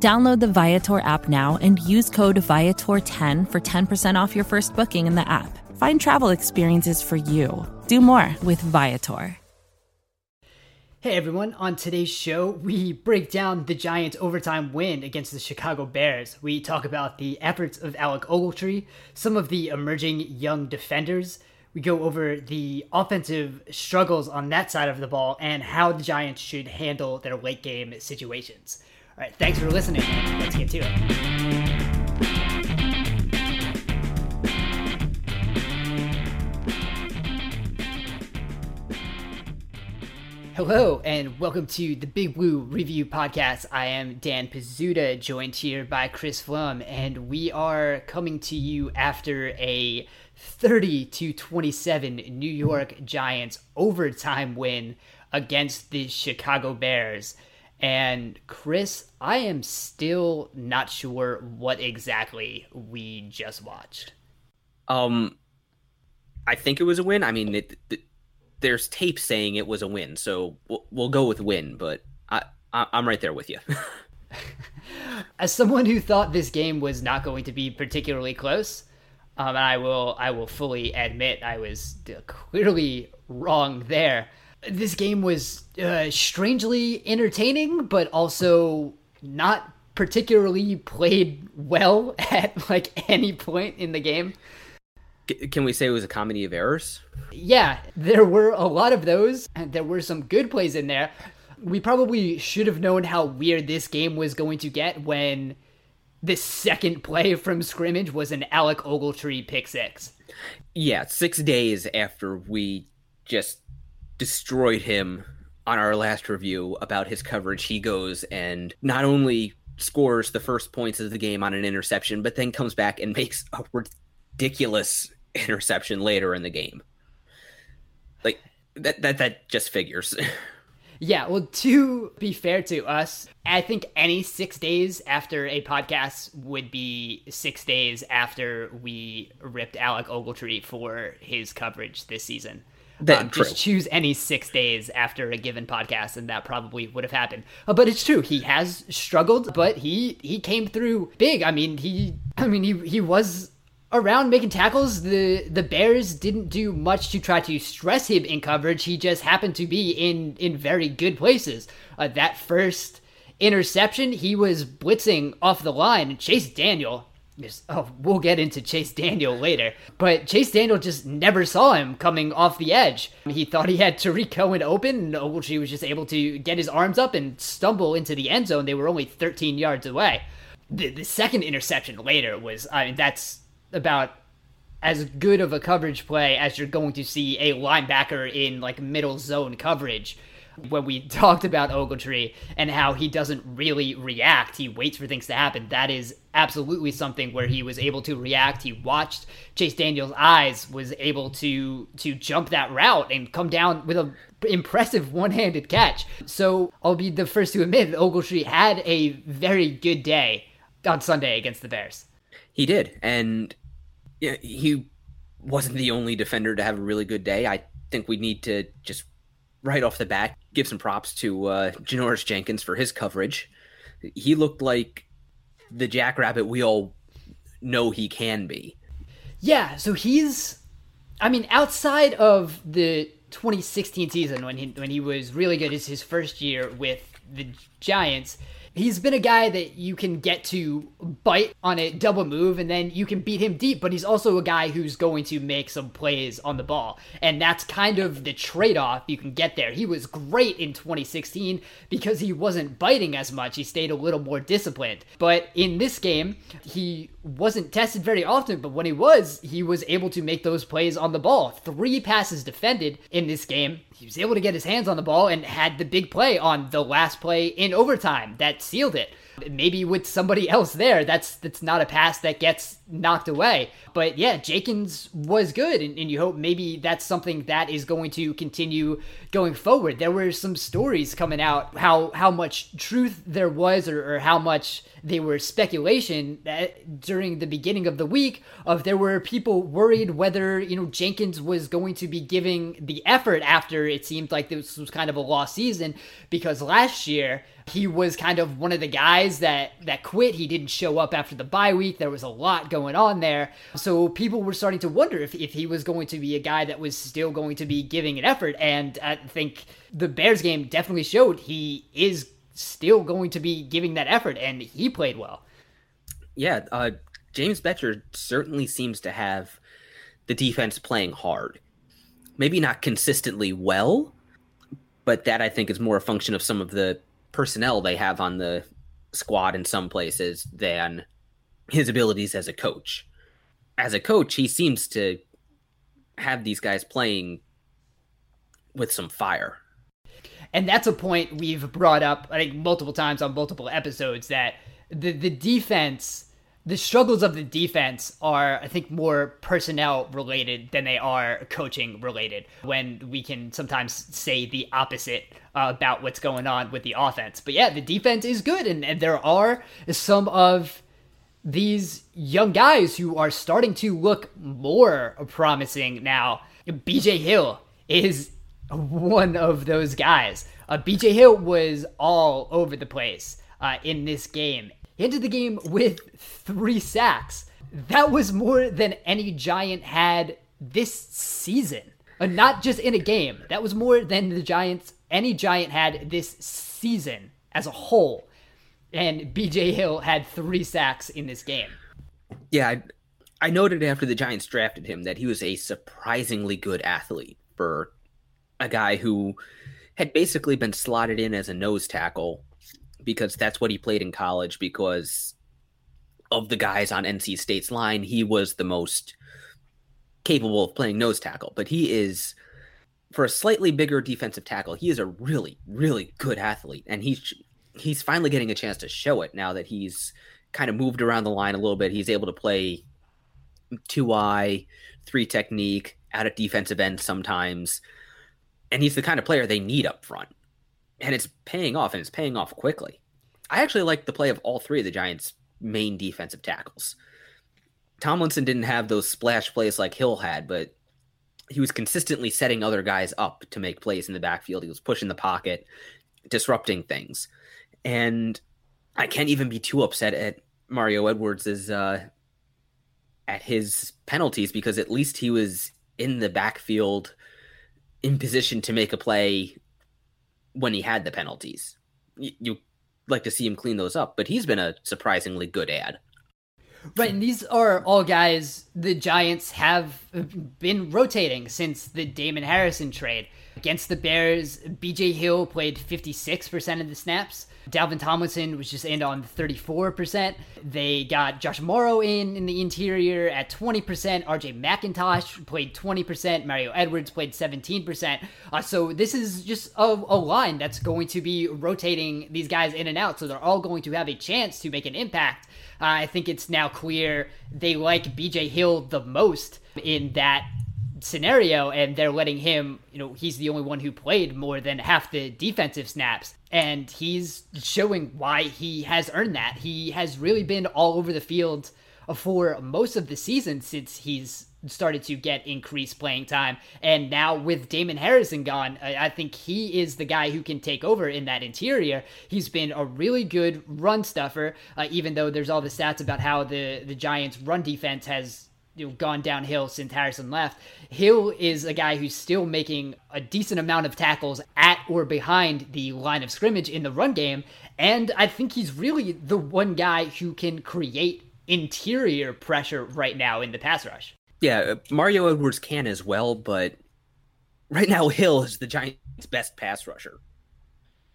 Download the Viator app now and use code Viator10 for 10% off your first booking in the app. Find travel experiences for you. Do more with Viator. Hey everyone, on today's show, we break down the Giants' overtime win against the Chicago Bears. We talk about the efforts of Alec Ogletree, some of the emerging young defenders. We go over the offensive struggles on that side of the ball and how the Giants should handle their late game situations. All right, thanks for listening. Let's get to it. Hello, and welcome to the Big Blue View Podcast. I am Dan Pizzuta, joined here by Chris Pflum, and we are coming to you after a 30 to 27 New York Giants overtime win against the Chicago Bears. And Chris, I am still not sure what exactly we just watched. Um, I think it was a win. I mean, it, it, there's tape saying it was a win, so we'll, we'll go with win. But I, I I'm right there with you. As someone who thought this game was not going to be particularly close, um, and I will I will fully admit I was clearly wrong there. This game was uh, strangely entertaining, but also not particularly played well at like any point in the game. Can we say it was a comedy of errors? Yeah, there were a lot of those, and there were some good plays in there. We probably should have known how weird this game was going to get when the second play from scrimmage was an Alec Ogletree pick six. Yeah, six days after we just destroyed him on our last review about his coverage, he goes and not only scores the first points of the game on an interception, but then comes back and makes a ridiculous interception later in the game. Like that that that just figures. Yeah, well, to be fair to us, I think any six days after a podcast would be six days after we ripped Alec Ogletree for his coverage this season. That, um, just choose any six days after a given podcast, and that probably would have happened. Uh, but it's true; he has struggled, but he he came through big. I mean, he I mean he he was around making tackles, the the Bears didn't do much to try to stress him in coverage. He just happened to be in in very good places. Uh, that first interception, he was blitzing off the line, and Chase Daniel. Oh, we'll get into Chase Daniel later, but Chase Daniel just never saw him coming off the edge. He thought he had Tarik Cohen open, uh, and Ogletree was just able to get his arms up and stumble into the end zone. They were only 13 yards away. The, the second interception later was, I mean, that's about as good of a coverage play as you're going to see a linebacker in like middle zone coverage. When we talked about Ogletree and how he doesn't really react, he waits for things to happen. That is absolutely something where he was able to react. He watched Chase Daniels' eyes, was able to to jump that route and come down with a impressive one-handed catch. So I'll be the first to admit that Ogletree had a very good day on Sunday against the Bears. He did, and he wasn't the only defender to have a really good day. I think we need to just right off the bat give some props to uh, Janoris Jenkins for his coverage. He looked like the jackrabbit we all know he can be. Yeah, so he's, I mean, outside of the 2016 season when he when he was really good, it's his first year with the Giants he's been a guy that you can get to bite on a double move and then you can beat him deep, but he's also a guy who's going to make some plays on the ball. And that's kind of the trade off you can get there. He was great in 2016 because he wasn't biting as much, he stayed a little more disciplined. But in this game, he wasn't tested very often, but when he was, he was able to make those plays on the ball. Three passes defended in this game. He was able to get his hands on the ball and had the big play on the last play in overtime that sealed it. Maybe with somebody else there, that's that's not a pass that gets knocked away. But yeah, Jenkins was good, and, and you hope maybe that's something that is going to continue going forward. There were some stories coming out how how much truth there was, or, or how much they were speculation uh, during the beginning of the week of there were people worried whether you know Jenkins was going to be giving the effort after it seemed like this was kind of a lost season because last year he was kind of one of the guys that that quit. He didn't show up after the bye week. There was a lot going on there. So people were starting to wonder if, if he was going to be a guy that was still going to be giving an effort. And I think the Bears game definitely showed he is still going to be giving that effort, and he played well. Yeah, uh, James Bettcher certainly seems to have the defense playing hard. Maybe not consistently well, but that I think is more a function of some of the personnel they have on the squad in some places than his abilities as a coach. As a coach, he seems to have these guys playing with some fire. And that's a point we've brought up, I think, multiple times on multiple episodes that the, the defense, the struggles of the defense are, I think, more personnel related than they are coaching related. When we can sometimes say the opposite uh, about what's going on with the offense. But yeah, the defense is good, and, and there are some of these young guys who are starting to look more promising now. BJ Hill is one of those guys. Uh, BJ Hill was all over the place uh, in this game. He entered the game with three sacks. That was more than any Giant had this season. Uh, not just in a game. That was more than the Giants, any Giant had this season as a whole. And BJ Hill had three sacks in this game. Yeah, I, I noted after the Giants drafted him that he was a surprisingly good athlete for a guy who had basically been slotted in as a nose tackle because that's what he played in college because of the guys on NC State's line, he was the most capable of playing nose tackle, but he is for a slightly bigger defensive tackle, he is a really really good athlete and he's he's finally getting a chance to show it now that he's kind of moved around the line a little bit. He's able to play two eye, three technique, out at defensive end sometimes and he's the kind of player they need up front. And it's paying off, and it's paying off quickly. I actually like the play of all three of the Giants' main defensive tackles. Tomlinson didn't have those splash plays like Hill had, but he was consistently setting other guys up to make plays in the backfield. He was pushing the pocket, disrupting things. And I can't even be too upset at Mario Edwards' uh, at his penalties because at least he was in the backfield in position to make a play when he had the penalties. You, you like to see him clean those up, but he's been a surprisingly good ad. Right, and these are all guys the Giants have been rotating since the Damon Harrison trade. Against the Bears, BJ Hill played 56% of the snaps. Dalvin Tomlinson was just in on 34%. They got Josh Mauro in in the interior at 20%. RJ McIntosh played 20%. Mario Edwards played 17%. Uh, so this is just a, a line that's going to be rotating these guys in and out. So they're all going to have a chance to make an impact. Uh, I think it's now clear they like BJ Hill the most in that scenario and they're letting him you know he's the only one who played more than half the defensive snaps. And he's showing why he has earned that. He has really been all over the field for most of the season since he's started to get increased playing time. And now with Damon Harrison gone I think he is the guy who can take over in that interior. He's been a really good run stuffer uh, even though there's all the stats about how the the Giants run defense has you know, gone downhill since Harrison left. Hill is a guy who's still making a decent amount of tackles at or behind the line of scrimmage in the run game, and I think he's really the one guy who can create interior pressure right now in the pass rush. Yeah, Mario Edwards can as well, but right now Hill is the Giants' best pass rusher,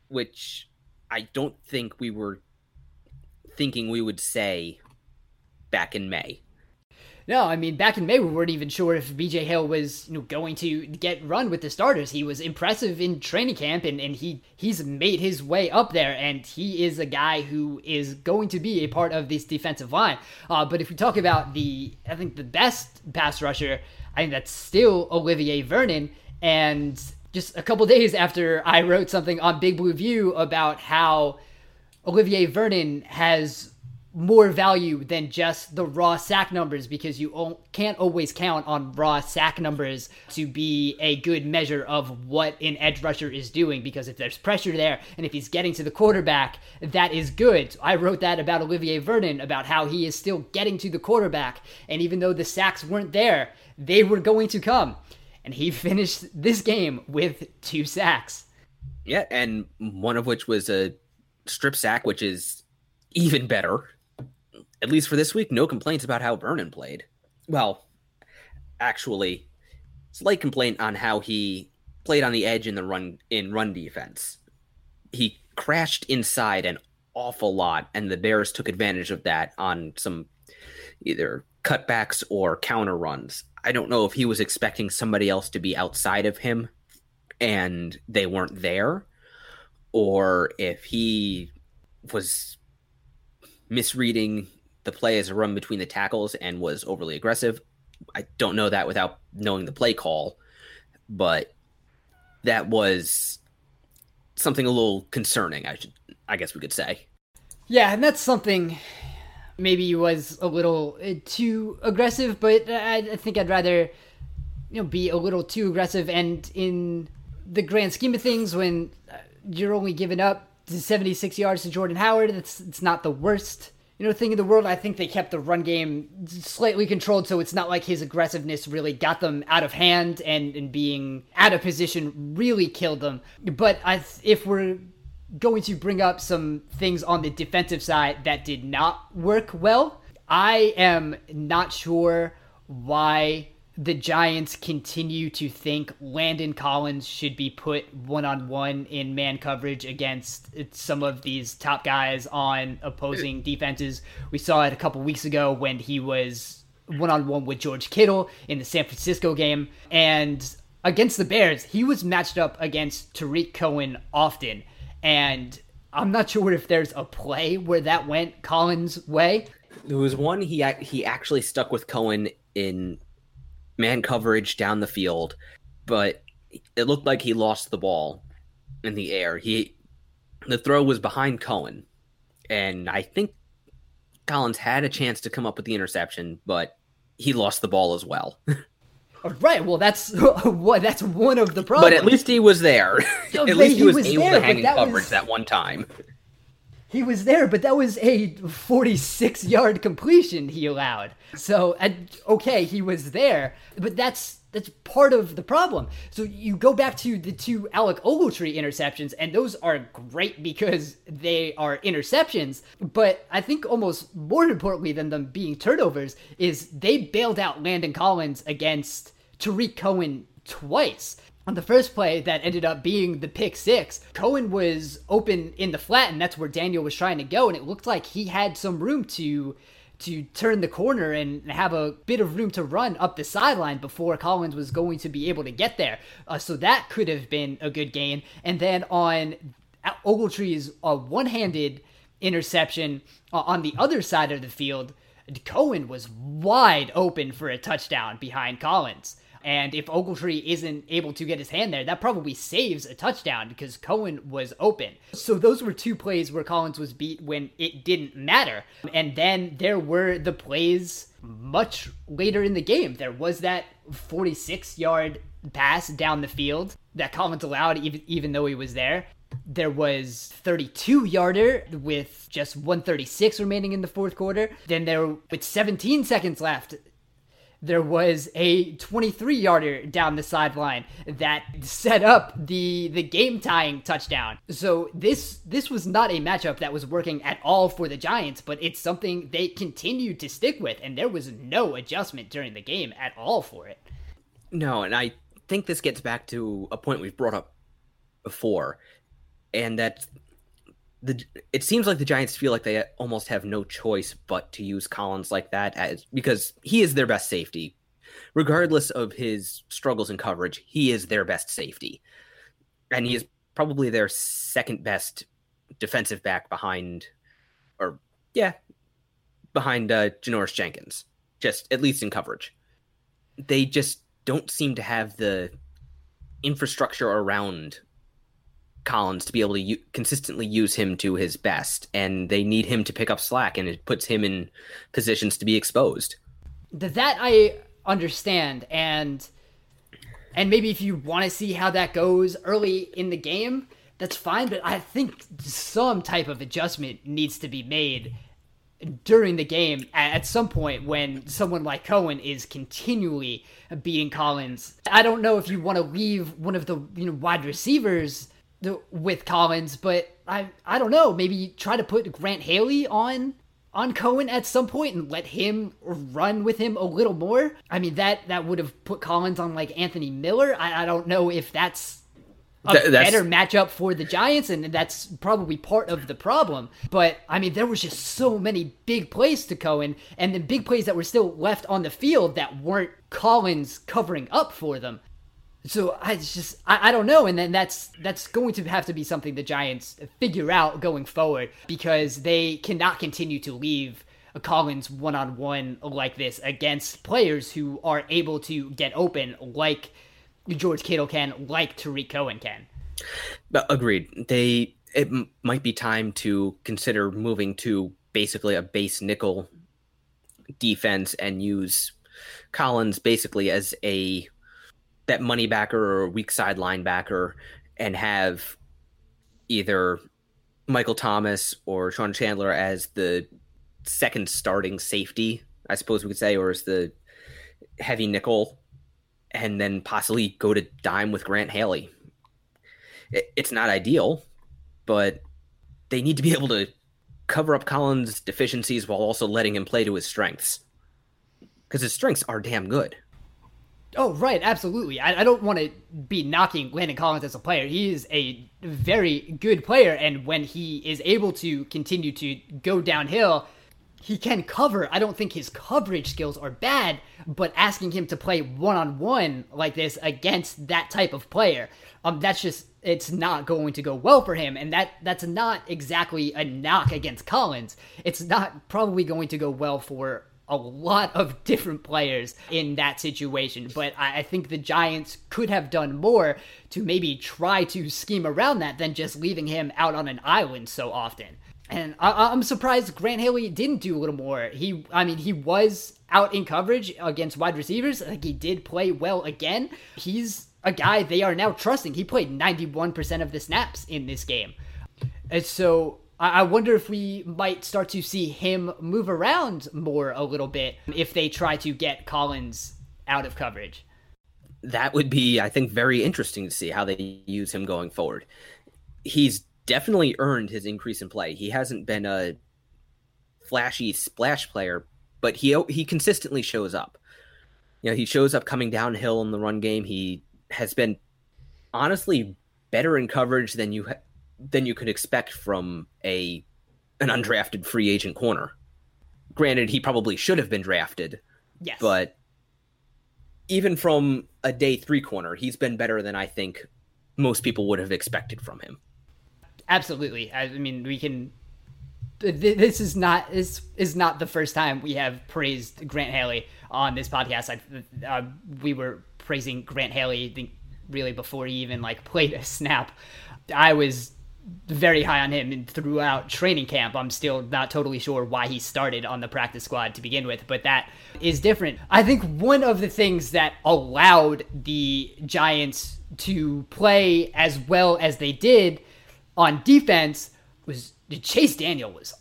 which I don't think we were thinking we would say back in May. No, I mean back in May we weren't even sure if BJ Hill was you know going to get run with the starters. He was impressive in training camp and, and he he's made his way up there and he is a guy who is going to be a part of this defensive line. Uh, but if we talk about the I think the best pass rusher, I think that's still Olivier Vernon and just a couple days after I wrote something on Big Blue View about how Olivier Vernon has more value than just the raw sack numbers because you can't always count on raw sack numbers to be a good measure of what an edge rusher is doing because if there's pressure there and if he's getting to the quarterback that is good. I wrote that about olivier vernon about how he is still getting to the quarterback and even though the sacks weren't there they were going to come. And he finished this game with two sacks. Yeah and one of which was a strip sack which is even better at least for this week, no complaints about how Vernon played. Well, actually, slight complaint on how he played on the edge in the run in run defense. He crashed inside an awful lot, and the Bears took advantage of that on some either cutbacks or counter runs. I don't know if he was expecting somebody else to be outside of him and they weren't there, or if he was misreading the play as a run between the tackles and was overly aggressive. I don't know that without knowing the play call, but that was something a little concerning. I should, I guess we could say. Yeah, and that's something maybe was a little uh, too aggressive, but I, think I'd rather you know be a little too aggressive. And in the grand scheme of things, when uh, you're only giving up 76 yards to Jordan Howard, that's it's not the worst you know, thing in the world. I think they kept the run game slightly controlled, so it's not like his aggressiveness really got them out of hand and, and being out of position really killed them. But I, if we're going to bring up some things on the defensive side that did not work well, I am not sure why the Giants continue to think Landon Collins should be put one on one in man coverage against some of these top guys on opposing defenses. We saw it a couple weeks ago when he was one on one with George Kittle in the San Francisco game. And against the Bears, he was matched up against Tarik Cohen often. And I'm not sure if there's a play where that went Collins' way. There was one he he actually stuck with Cohen in man coverage down the field, but it looked like he lost the ball in the air. He the throw was behind Cohen, and I think Collins had a chance to come up with the interception, but he lost the ball as well. right. Well, that's what that's one of the problems. But at least he was there. at least he, he was, was, able there, to hang in coverage was... that one time. He was there, but that was a 46 yard completion he allowed. So, okay, he was there, but that's that's part of the problem. So you go back to the two Alec Ogletree interceptions, and those are great because they are interceptions. But I think almost more importantly than them being turnovers is they bailed out Landon Collins against Tarik Cohen twice on the first play that ended up being the pick six, Cohen was open in the flat, and that's where Daniel was trying to go, and it looked like he had some room to to turn the corner and have a bit of room to run up the sideline before Collins was going to be able to get there. Uh, so that could have been a good gain. And then on Ogletree's uh, one-handed interception uh, on the other side of the field, Cohen was wide open for a touchdown behind Collins. And if Ogletree isn't able to get his hand there, that probably saves a touchdown because Cohen was open. So those were two plays where Collins was beat when it didn't matter. And then there were the plays much later in the game. There was that 46 yard pass down the field that Collins allowed even, even though he was there. There was 32 yarder with just 136 remaining in the fourth quarter. Then there with 17 seconds left, there was a 23 yarder down the sideline that set up the the game tying touchdown. So this this was not a matchup that was working at all for the Giants, but it's something they continued to stick with and there was no adjustment during the game at all for it. No, and I think this gets back to a point we've brought up before and that the it seems like the Giants feel like they almost have no choice but to use Collins like that as because he is their best safety. Regardless of his struggles in coverage, he is their best safety. And he is probably their second best defensive back behind or yeah, behind uh Janoris Jenkins, just at least in coverage. They just don't seem to have the infrastructure around Collins to be able to u- consistently use him to his best, and they need him to pick up slack, and it puts him in positions to be exposed. That I understand, and and maybe if you want to see how that goes early in the game, that's fine. But I think some type of adjustment needs to be made during the game at some point when someone like Cohen is continually beating Collins. I don't know if you want to leave one of the you know wide receivers with Collins, but I I don't know. Maybe try to put Grant Haley on on Cohen at some point and let him run with him a little more. I mean that that would have put Collins on like Anthony Miller. I, I don't know if that's a Th- better matchup for the Giants, and that's probably part of the problem. But I mean, there was just so many big plays to Cohen, and the big plays that were still left on the field that weren't Collins covering up for them. So I just I, I don't know, and then that's that's going to have to be something the Giants figure out going forward because they cannot continue to leave Collins one on one like this against players who are able to get open like George Kittle can, like Tarik Cohen can. Agreed. They it might be time to consider moving to basically a base nickel defense and use Collins basically as a that money backer or weak side linebacker and have either Michael Thomas or Sean Chandler as the second starting safety, I suppose we could say, or as the heavy nickel, and then possibly go to dime with Grant Haley. It's not ideal, but they need to be able to cover up Collins' deficiencies while also letting him play to his strengths. Because his strengths are damn good. Oh, right, absolutely. I, I don't want to be knocking Landon Collins as a player. He is a very good player, and when he is able to continue to go downhill, he can cover. I don't think his coverage skills are bad, but asking him to play one on one like this against that type of player, um, that's just it's not going to go well for him, and that that's not exactly a knock against Collins. It's not probably going to go well for a lot of different players in that situation. But I, I, think the Giants could have done more to maybe try to scheme around that than just leaving him out on an island so often. And I, I'm surprised Grant Haley didn't do a little more. He, I mean, he was out in coverage against wide receivers. I think he did play well again. He's a guy they are now trusting. He played 91% of the snaps in this game. And so I wonder if we might start to see him move around more a little bit if they try to get Collins out of coverage. That would be, I think, very interesting to see how they use him going forward. He's definitely earned his increase in play. He hasn't been a flashy splash player, but he he consistently shows up. You know, he shows up coming downhill in the run game. He has been honestly better in coverage than you than you could expect from a an undrafted free agent corner. Granted, he probably should have been drafted. Yes. But even from a day three corner, he's been better than I think most people would have expected from him. Absolutely. I mean, we can. This is not this is not the first time we have praised Grant Haley on this podcast. I, uh, we were praising Grant Haley, I think, really before he even like played a snap. I was very high on him and throughout training camp. I'm still not totally sure why he started on the practice squad to begin with, but that is different. I think one of the things that allowed the Giants to play as well as they did on defense was Chase Daniel was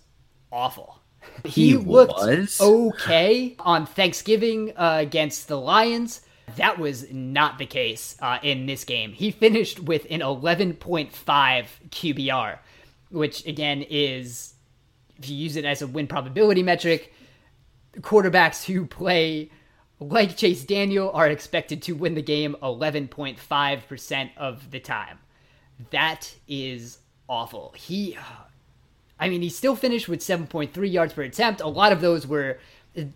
awful. He, he looked was? okay on Thanksgiving uh, against the Lions that was not the case uh, in this game. He finished with an 11.5 QBR, which again is, if you use it as a win probability metric, quarterbacks who play like Chase Daniel are expected to win the game 11.5% of the time. That is awful. He I mean, he still finished with 7.3 yards per attempt. A lot of those were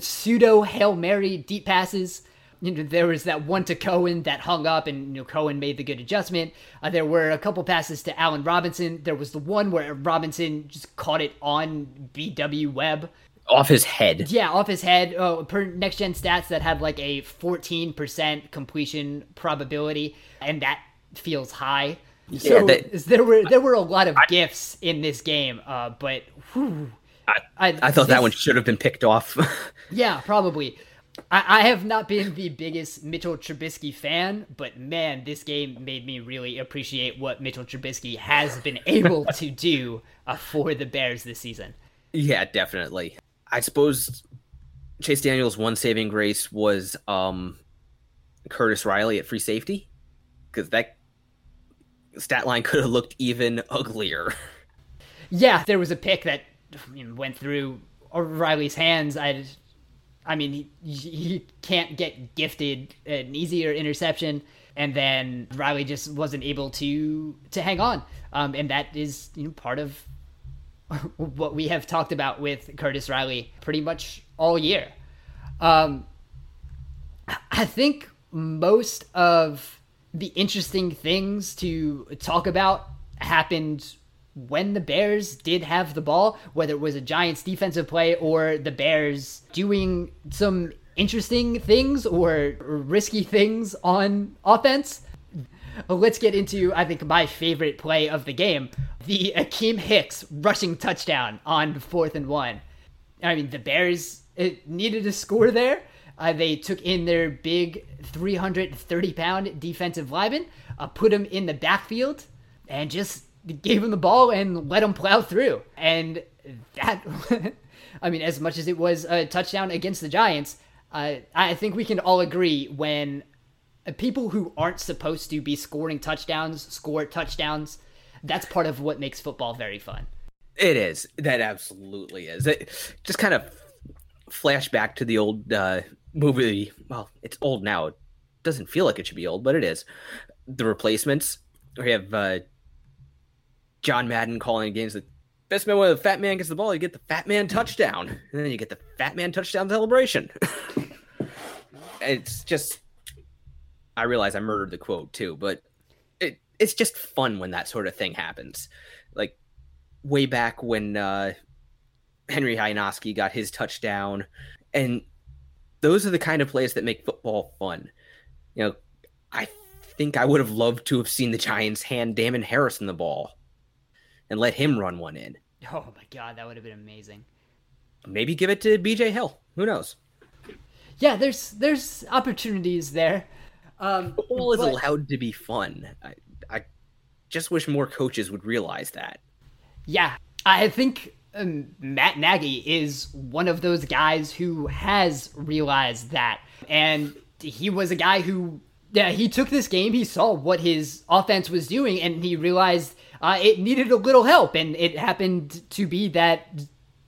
pseudo Hail Mary deep passes. You know, there was that one to Cohen that hung up, and you know Cohen made the good adjustment. Uh, there were a couple passes to Allen Robinson. There was the one where Robinson just caught it on BW Webb off his head. Yeah, off his head. Oh, per next gen stats that had like a 14% completion probability, and that feels high. So yeah, that, there were there were a lot of I, gifts in this game, uh, but whew, I, I, I, thought this, that one should have been picked off. yeah, probably. I, I have not been the biggest Mitchell Trubisky fan, but man, this game made me really appreciate what Mitchell Trubisky has been able to do uh, for the Bears this season. Yeah, definitely. I suppose Chase Daniels' one saving grace was um, Curtis Riley at free safety because that stat line could have looked even uglier. Yeah, there was a pick that went through Riley's hands. I, I mean, he, he can't get gifted an easier interception, and then Riley just wasn't able to to hang on. Um, and that is you know part of what we have talked about with Curtis Riley pretty much all year. Um, I think most of the interesting things to talk about happened when the Bears did have the ball, whether it was a Giants defensive play or the Bears doing some interesting things or risky things on offense. Let's get into, I think, my favorite play of the game the Akiem Hicks rushing touchdown on fourth and one. I mean, the Bears needed a score there. Uh, they took in their big 330 pound defensive lineman, uh, put him in the backfield, and just gave him the ball and let him plow through. And that, I mean, as much as it was a touchdown against the Giants, uh, I think we can all agree when people who aren't supposed to be scoring touchdowns score touchdowns. That's part of what makes football very fun. It is. That absolutely is. It just kind of flashback to the old uh, movie. Well, it's old now. It doesn't feel like it should be old, but it is. The replacements. We have uh, John Madden calling games the best man when the fat man gets the ball, you get the fat man touchdown, and then you get the fat man touchdown celebration. it's just I realize I murdered the quote too, but it it's just fun when that sort of thing happens. Like way back when uh, Henry Hynoski got his touchdown, and those are the kind of plays that make football fun. You know, I think I would have loved to have seen the Giants hand Damon Harrison the ball and let him run one in. Oh my god, that would have been amazing. Maybe give it to BJ Hill. Who knows? Yeah, there's there's opportunities there. Um, Football is but... allowed to be fun. I, I just wish more coaches would realize that. Yeah, I think um, Matt Nagy is one of those guys who has realized that, and he was a guy who yeah he took this game, he saw what his offense was doing, and he realized uh, it needed a little help, and it happened to be that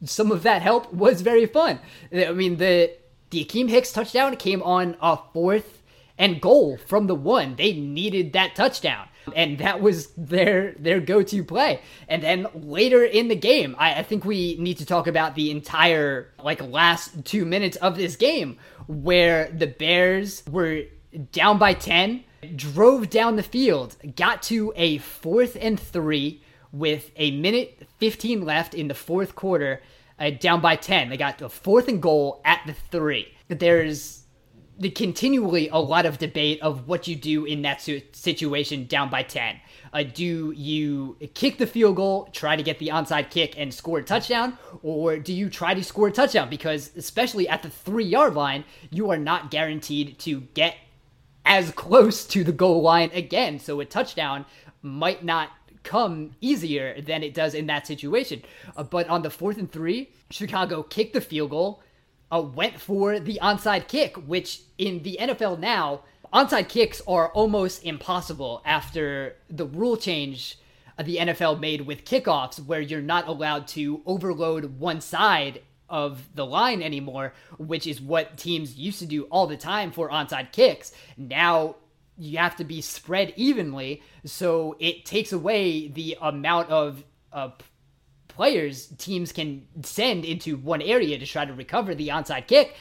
some of that help was very fun. I mean the the Akiem Hicks touchdown came on a fourth and goal from the one. They needed that touchdown. And that was their their go-to play. And then later in the game, I, I think we need to talk about the entire like last two minutes of this game where the Bears were down by 10, drove down the field, got to a fourth and three with a minute 15 left in the fourth quarter, uh, down by 10. They got a fourth and goal at the three. There's the continually a lot of debate of what you do in that situation down by 10. Uh, do you kick the field goal, try to get the onside kick and score a touchdown, or do you try to score a touchdown? Because especially at the three yard line, you are not guaranteed to get as close to the goal line again. So a touchdown might not come easier than it does in that situation. Uh, but on the fourth and three, Chicago kicked the field goal uh, went for the onside kick, which in the NFL now, onside kicks are almost impossible after the rule change the NFL made with kickoffs, where you're not allowed to overload one side of the line anymore, which is what teams used to do all the time for onside kicks. Now you have to be spread evenly, so it takes away the amount of uh, players teams can send into one area to try to recover the onside kick.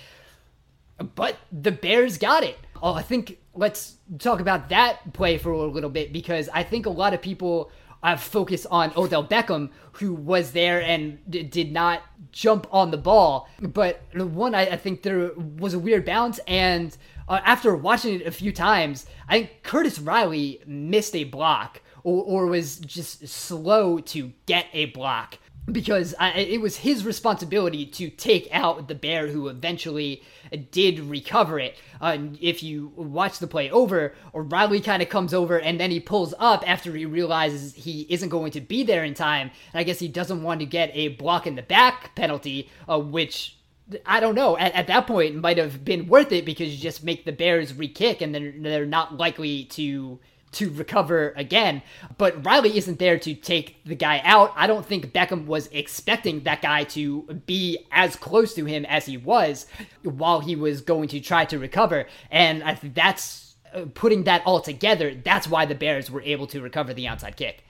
But the Bears got it. Oh, I think let's talk about that play for a little bit because I think a lot of people have focused on Odell Beckham, who was there and d- did not jump on the ball. But one, I, I think there was a weird bounce, and uh, after watching it a few times, I think Curtis Riley missed a block or, or was just slow to get a block because I, it was his responsibility to take out the bear who eventually did recover it. Uh, if you watch the play over, Riley kind of comes over and then he pulls up after he realizes he isn't going to be there in time. And I guess he doesn't want to get a block in the back penalty, uh, which I don't know. At, at that point, might have been worth it because you just make the Bears re-kick, and then they're not likely to to recover again. But Riley isn't there to take the guy out. I don't think Beckham was expecting that guy to be as close to him as he was while he was going to try to recover. And I think that's uh, putting that all together. That's why the Bears were able to recover the outside kick.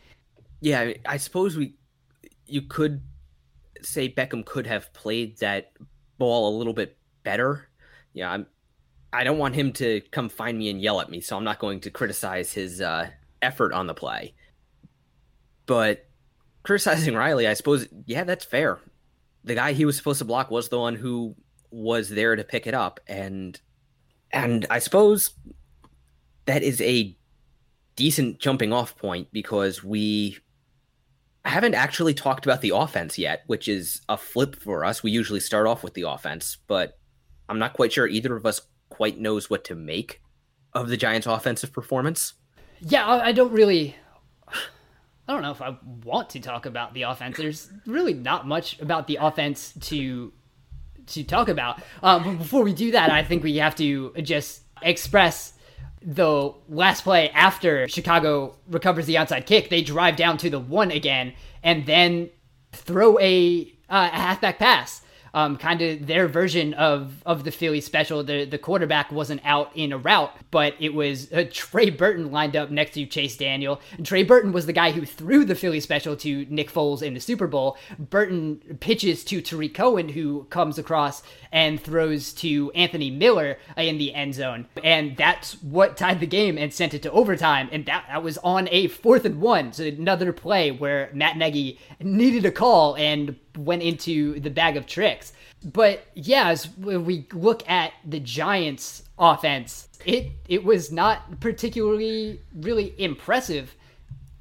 Yeah, I suppose we you could say Beckham could have played that ball a little bit better. Yeah, I'm. I don't want him to come find me and yell at me, so I'm not going to criticize his uh, effort on the play. But criticizing Riley, I suppose, yeah, that's fair. The guy he was supposed to block was the one who was there to pick it up, and and I suppose that is a decent jumping off point because we haven't actually talked about the offense yet, which is a flip for us. We usually start off with the offense, but I'm not quite sure either of us quite knows what to make of the Giants' offensive performance. Yeah, I don't really. I don't know if I want to talk about the offense. There's really not much about the offense to to talk about. Um, but before we do that, I think we have to just express the last play after Chicago recovers the outside kick, they drive down to the one again and then throw a, uh, a halfback pass um, kind of their version of of the Philly special. The the quarterback wasn't out in a route, but it was uh, Trey Burton lined up next to Chase Daniel. And Trey Burton was the guy who threw the Philly special to Nick Foles in the Super Bowl. Burton pitches to Tarik Cohen, who comes across and throws to Anthony Miller in the end zone, and that's what tied the game and sent it to overtime. And that that was on a fourth and one, so another play where Matt Nagy needed a call and went into the bag of tricks. But yeah, as we look at the Giants' offense, it it was not particularly really impressive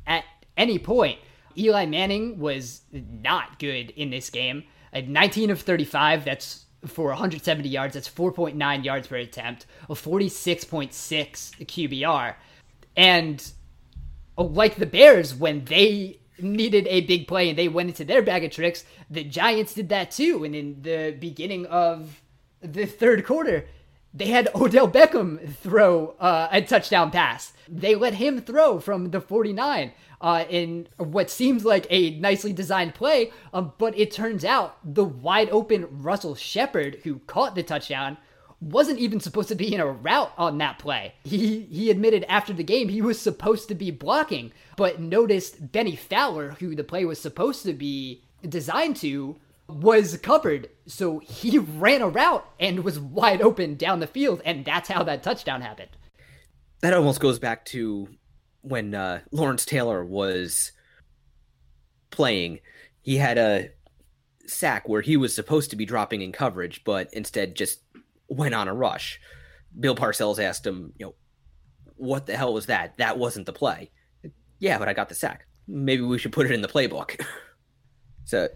at any point. Eli Manning was not good in this game. At 19 of 35, that's for 170 yards. That's 4.9 yards per attempt, a 46.6 QBR. And uh, like the Bears, when they needed a big play and they went into their bag of tricks. The Giants did that too. And in the beginning of the third quarter, they had Odell Beckham throw uh, a touchdown pass. They let him throw from the 49 uh, in what seems like a nicely designed play, um, but it turns out the wide open Russell Shepard, who caught the touchdown, wasn't even supposed to be in a route on that play. He he admitted after the game he was supposed to be blocking, but noticed Bennie Fowler, who the play was supposed to be designed to, was covered. So he ran a route and was wide open down the field, and that's how that touchdown happened. That almost goes back to when uh, Lawrence Taylor was playing. He had a sack where he was supposed to be dropping in coverage, but instead just went on a rush. Bill Parcells asked him, you know, what the hell was that? That wasn't the play. Yeah, but I got the sack. Maybe we should put it in the playbook. so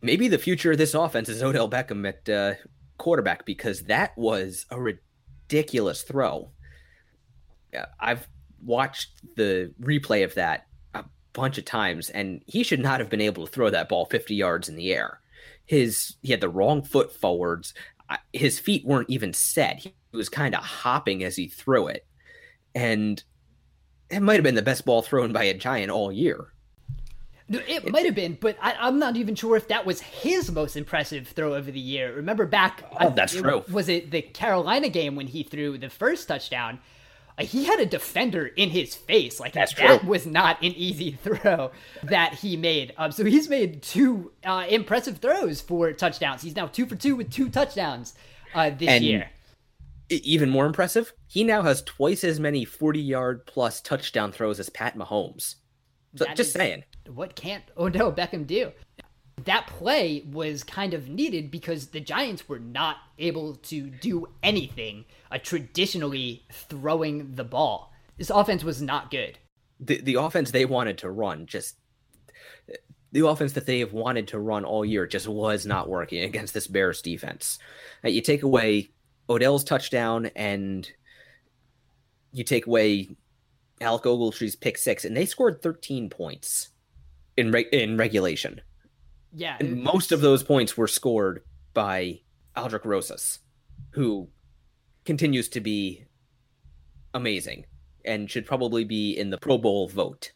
maybe the future of this offense is Odell Beckham at uh, quarterback because that was a ridiculous throw. Yeah, I've watched the replay of that a bunch of times, and he should not have been able to throw that ball 50 yards in the air. His he had the wrong foot forwards his feet weren't even set. He was kind of hopping as he threw it. And it might have been the best ball thrown by a giant all year. It might have been, but I, am not even sure if that was his most impressive throw of the year. Remember back? Oh, that's it, true. Was it the Carolina game when he threw the first touchdown? He had a defender in his face. Like That's that true. was not an easy throw that he made. Um, so he's made two uh, impressive throws for touchdowns. He's now two for two with two touchdowns uh, this And year. Even more impressive, he now has twice as many 40 yard plus touchdown throws as Pat Mahomes. So, That just saying. What can't Odell Beckham do? That play was kind of needed because the Giants were not able to do anything uh, traditionally throwing the ball. This offense was not good. The, the offense they wanted to run just. The offense that they have wanted to run all year just was not working against this Bears defense. Uh, you take away Odell's touchdown and you take away Alec Ogletree's pick six, and they scored 13 points in reg- in regulation. Yeah, And most of those points were scored by Aldrick Rosas, who continues to be amazing and should probably be in the Pro Bowl vote.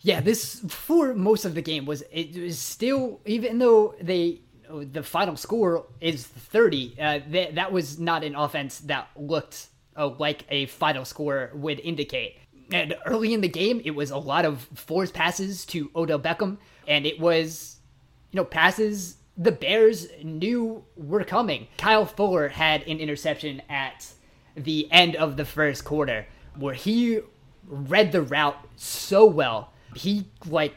Yeah, this for most of the game was it was still even though they the final score is 30 uh, that that was not an offense that looked uh, like a final score would indicate. And early in the game, it was a lot of forced passes to Odell Beckham, and it was you know passes the Bears knew were coming. Kyle Fuller had an interception at the end of the first quarter where he read the route so well. He like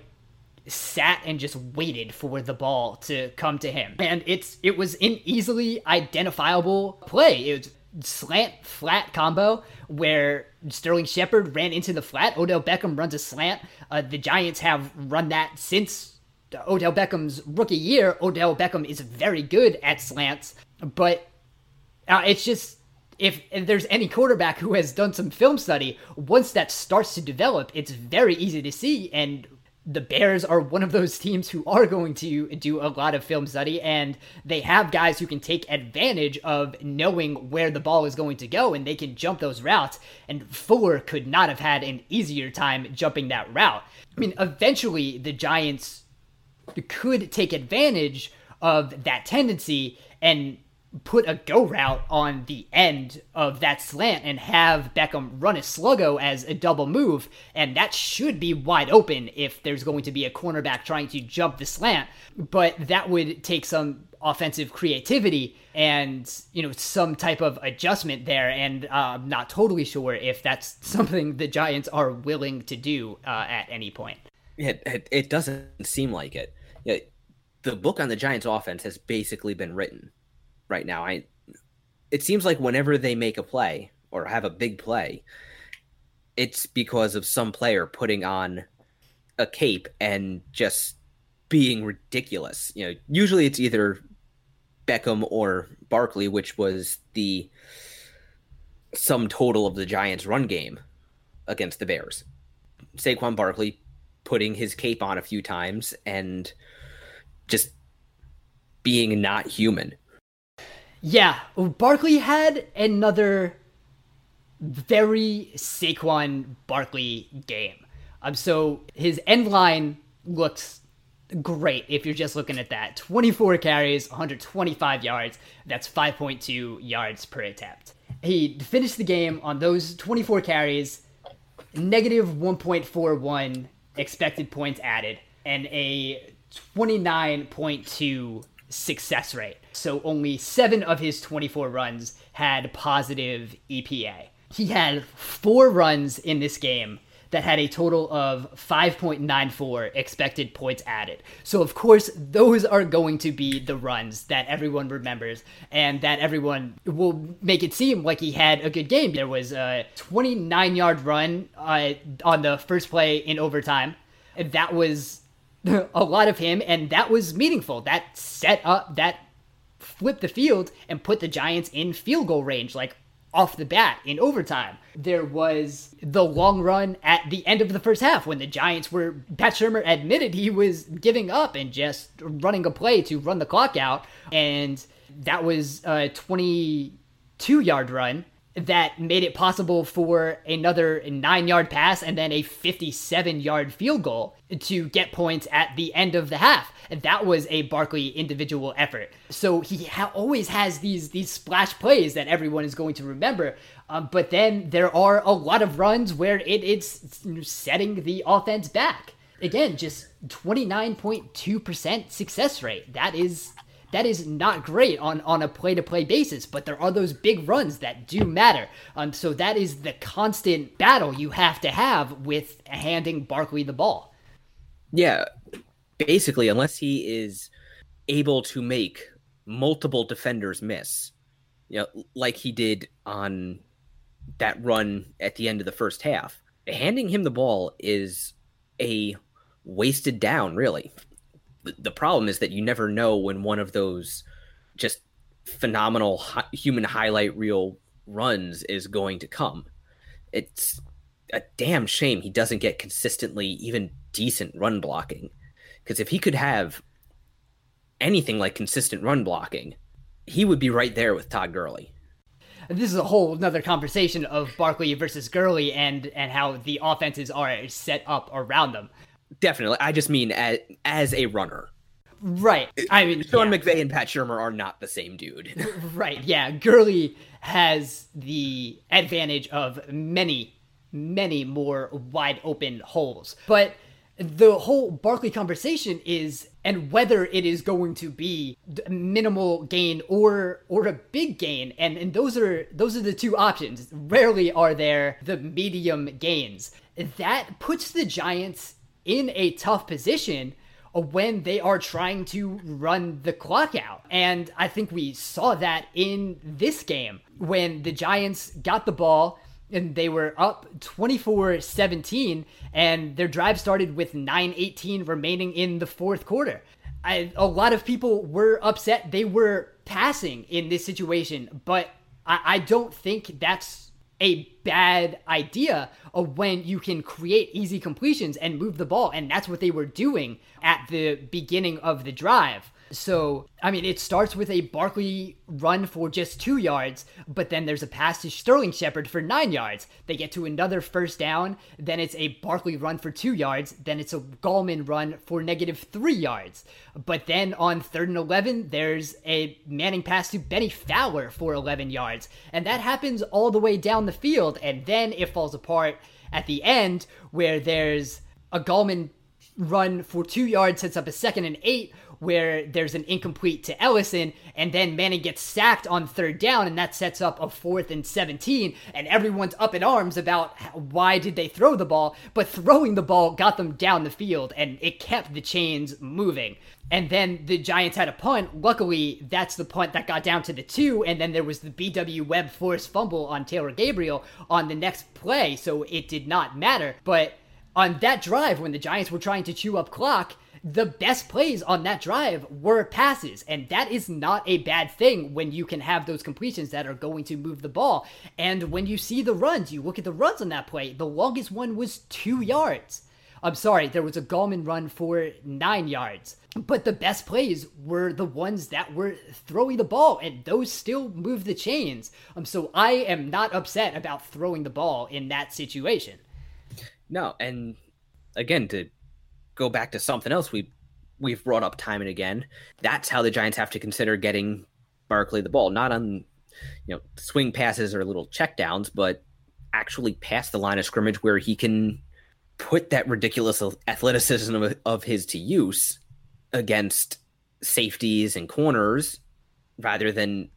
sat and just waited for the ball to come to him. And it's it was an easily identifiable play. It was slant flat combo where Sterling Shepard ran into the flat. Odell Beckham runs a slant. Uh, the Giants have run that since Odell Beckham's rookie year. Odell Beckham is very good at slants, but uh, it's just if, if there's any quarterback who has done some film study, once that starts to develop, it's very easy to see. And the Bears are one of those teams who are going to do a lot of film study, and they have guys who can take advantage of knowing where the ball is going to go, and they can jump those routes. And Fuller could not have had an easier time jumping that route. I mean, eventually the Giants could take advantage of that tendency and put a go route on the end of that slant and have Beckham run a sluggo as a double move, and that should be wide open if there's going to be a cornerback trying to jump the slant. But that would take some offensive creativity and you know some type of adjustment there, and uh, I'm not totally sure if that's something the Giants are willing to do uh, at any point. It, it, it doesn't seem like it. The book on the Giants offense has basically been written right now. I it seems like whenever they make a play or have a big play, it's because of some player putting on a cape and just being ridiculous. You know, usually it's either Beckham or Barkley, which was the sum total of the Giants' run game against the Bears. Saquon Barkley putting his cape on a few times and just being not human. Yeah, Barkley had another very Saquon Barkley game. Um, so his end line looks great if you're just looking at that. 24 carries, 125 yards. That's 5.2 yards per attempt. He finished the game on those 24 carries, negative 1.41 expected points added, and a 29.2 success rate. So only seven of his 24 runs had positive EPA. He had four runs in this game that had a total of 5.94 expected points added. So, of course, those are going to be the runs that everyone remembers and that everyone will make it seem like he had a good game. There was a 29 yard run uh, on the first play in overtime. And That was a lot of him, and that was meaningful. That set up, that flipped the field and put the Giants in field goal range, like off the bat in overtime. There was the long run at the end of the first half when the Giants were, Pat Shurmur admitted he was giving up and just running a play to run the clock out. And that was a 22 yard run. That made it possible for another nine yard pass and then a 57 yard field goal to get points at the end of the half. And that was a Barkley individual effort. So he ha- always has these these splash plays that everyone is going to remember. Um, but then there are a lot of runs where it, it's setting the offense back. Again, just 29.2% success rate. That is that is not great on, on a play to play basis, but there are those big runs that do matter. Um, so that is the constant battle you have to have with handing Barkley the ball. Yeah, basically, unless he is able to make multiple defenders miss, you know, like he did on that run at the end of the first half, handing him the ball is a wasted down, really the problem is that you never know when one of those just phenomenal hi- human highlight reel runs is going to come. It's a damn shame he doesn't get consistently even decent run blocking. Because if he could have anything like consistent run blocking, he would be right there with Todd Gurley. This is a whole another conversation of Barkley versus Gurley and and how the offenses are set up around them. Definitely. I just mean as, as a runner. Right. I mean, Sean yeah. McVay and Pat Shurmur are not the same dude. right. Yeah. Gurley has the advantage of many, many more wide open holes. But the whole Barkley conversation is and whether it is going to be minimal gain or or a big gain and and those are those are the two options rarely are there the medium gains that puts the giants in a tough position when they are trying to run the clock out. And I think we saw that in this game when the Giants got the ball and they were up 24 17, and their drive started with 9 18 remaining in the fourth quarter. I, a lot of people were upset they were passing in this situation, but I, I don't think that's a bad idea of when you can create easy completions and move the ball. And that's what they were doing at the beginning of the drive. So, I mean, it starts with a Barkley run for just two yards, but then there's a pass to Sterling Shepard for nine yards. They get to another first down, then it's a Barkley run for two yards, then it's a Gallman run for negative three yards. But then on third and 11, there's a Manning pass to Bennie Fowler for 11 yards. And that happens all the way down the field, and then it falls apart at the end where there's a Gallman run for two yards, sets up a second and eight where there's an incomplete to Ellison, and then Manning gets sacked on third down, and that sets up a fourth and 17, and everyone's up in arms about why did they throw the ball, but throwing the ball got them down the field, and it kept the chains moving. And then the Giants had a punt. Luckily, that's the punt that got down to the two, and then there was the BW Webb forced fumble on Taylor Gabriel on the next play, so it did not matter. But on that drive, when the Giants were trying to chew up clock, the best plays on that drive were passes. And that is not a bad thing when you can have those completions that are going to move the ball. And when you see the runs, you look at the runs on that play, the longest one was two yards. I'm sorry, there was a Gallman run for nine yards. But the best plays were the ones that were throwing the ball, and those still move the chains. Um, so I am not upset about throwing the ball in that situation. No, and again, to go back to something else we we've brought up time and again. That's how the Giants have to consider getting Barkley the ball, not on you know swing passes or little checkdowns, but actually past the line of scrimmage where he can put that ridiculous athleticism of, of his to use against safeties and corners rather than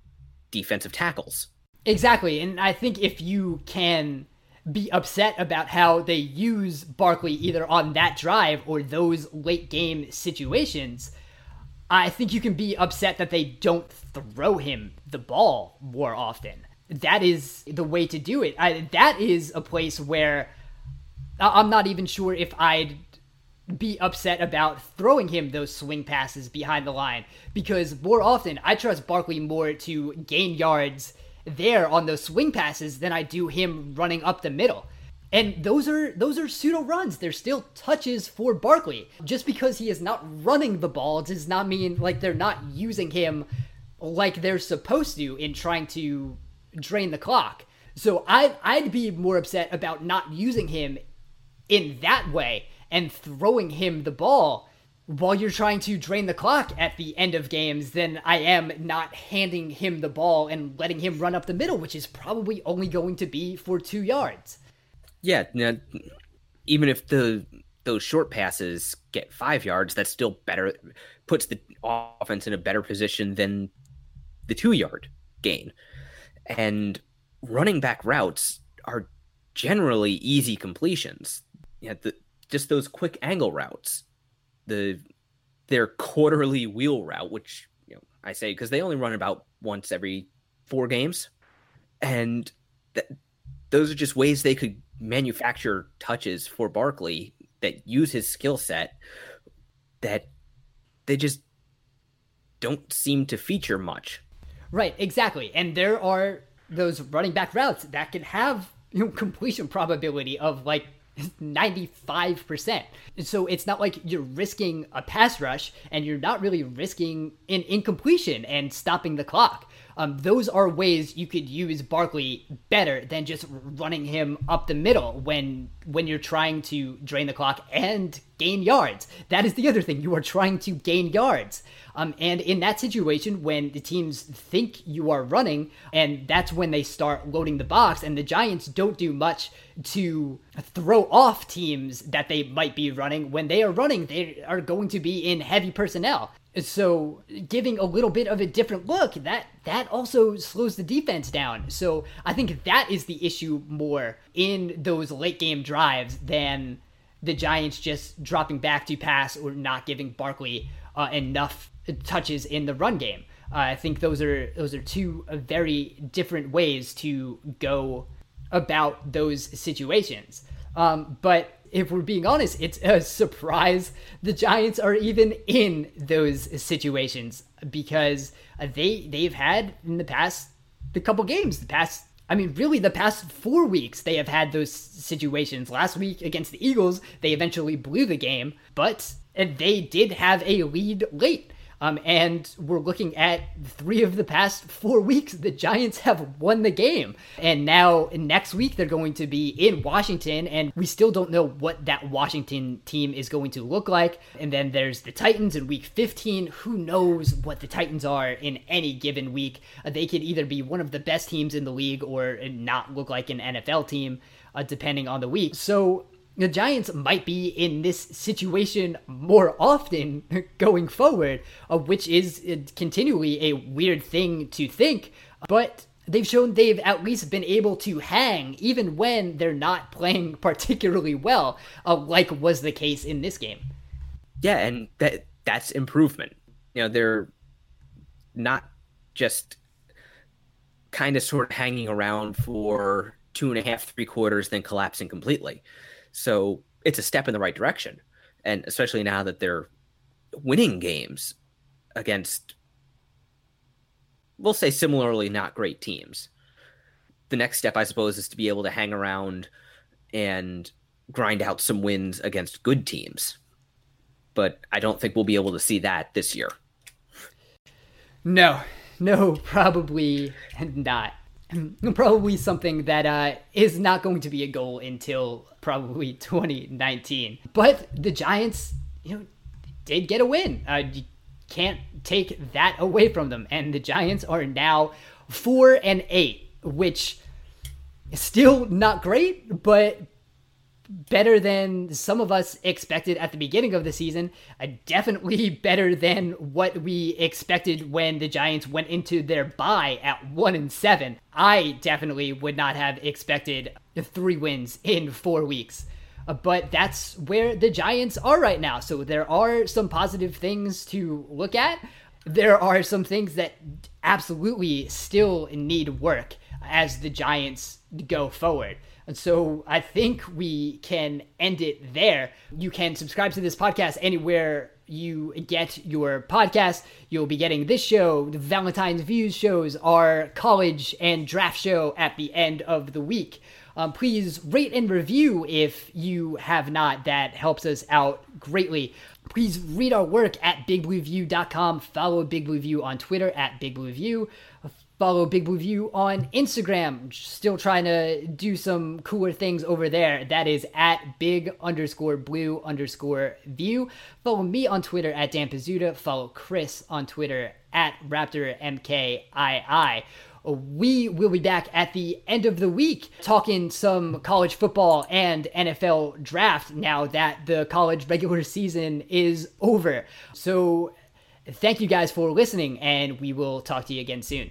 defensive tackles. Exactly. And I think if you can be upset about how they use Barkley either on that drive or those late game situations. I think you can be upset that they don't throw him the ball more often. That is the way to do it. I, that is a place where I'm not even sure if I'd be upset about throwing him those swing passes behind the line because more often I trust Barkley more to gain yards there on those swing passes than I do him running up the middle. And those are those are pseudo runs. They're still touches for Barkley. Just because he is not running the ball does not mean like they're not using him like they're supposed to in trying to drain the clock. So I I'd be more upset about not using him in that way and throwing him the ball while you're trying to drain the clock at the end of games than I am not handing him the ball and letting him run up the middle, which is probably only going to be for two yards. Yeah, now, even if the those short passes get five yards, that's still better. Puts the offense in a better position than the two yard gain. And running back routes are generally easy completions. Yeah, the, just those quick angle routes the their quarterly wheel route, which you know I say because they only run about once every four games, and that those are just ways they could manufacture touches for Barkley that use his skill set that they just don't seem to feature much. Right, exactly. And there are those running back routes that can have you know completion probability of like 95%. So it's not like you're risking a pass rush and you're not really risking an incompletion and stopping the clock. Um, those are ways you could use Barkley better than just running him up the middle when when you're trying to drain the clock and gain yards. That is the other thing. You are trying to gain yards. Um, and in that situation, when the teams think you are running, and that's when they start loading the box, and the Giants don't do much to throw off teams that they might be running. When they are running, they are going to be in heavy personnel. So giving a little bit of a different look, that that also slows the defense down. So I think that is the issue more in those late game drives than the Giants just dropping back to pass or not giving Barkley uh, enough touches in the run game. Uh, I think those are those are two very different ways to go about those situations. Um, but if we're being honest, it's a surprise the Giants are even in those situations because they they've had in the past the couple games, the past I mean, really, the past four weeks, they have had those situations. Last week against the Eagles, they eventually blew the game, but they did have a lead late. Um, and we're looking at three of the past four weeks, the Giants have won the game. And now next week, they're going to be in Washington, and we still don't know what that Washington team is going to look like. And then there's the Titans in week 15. Who knows what the Titans are in any given week? Uh, they could either be one of the best teams in the league or not look like an NFL team. Uh, depending on the week. So the Giants might be in this situation more often going forward, which is uh, continually a weird thing to think. But they've shown they've at least been able to hang even when they're not playing particularly well, uh, like was the case in this game. Yeah, and that that's improvement. You know, they're not just kind of sort of hanging around for two and a half, three quarters, then collapsing completely. So it's a step in the right direction. And especially now that they're winning games against, we'll say, similarly not great teams. The next step, I suppose, is to be able to hang around and grind out some wins against good teams. But I don't think we'll be able to see that this year. No, no, probably not. probably something that uh, is not going to be a goal until probably 2019. But the Giants, you know, did get a win. Uh, you can't take that away from them, and the Giants are now four and eight, which is still not great, but better than some of us expected at the beginning of the season. Uh, definitely better than what we expected when the Giants went into their bye at one and seven. I definitely would not have expected three wins in four weeks. Uh, but that's where the Giants are right now. So there are some positive things to look at. There are some things that absolutely still need work as the Giants go forward. And so I think we can end it there. You can subscribe to this podcast anywhere you get your podcast. You'll be getting this show, the Valentine's Views shows, our college and draft show at the end of the week. Um, please rate and review if you have not. That helps us out greatly. Please read our work at bigblueview.com. Follow Big Blue View on Twitter at Big Blue View Follow Big Blue View on Instagram. Still trying to do some cooler things over there. That is at big underscore blue underscore view. Follow me on Twitter at Dan Pizzuta. Follow Chris on Twitter at Raptor MKII. We will be back at the end of the week talking some college football and NFL draft now that the college regular season is over. So, thank you guys for listening, and we will talk to you again soon.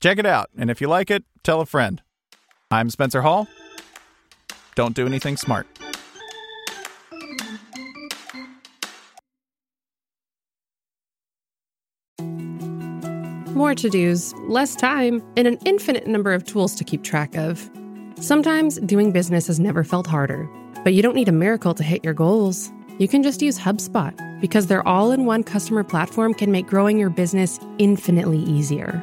Check it out, and if you like it, tell a friend. I'm Spencer Hall. Don't do anything smart. More to dos, less time, and an infinite number of tools to keep track of. Sometimes doing business has never felt harder, but you don't need a miracle to hit your goals. You can just use HubSpot because their all in one customer platform can make growing your business infinitely easier.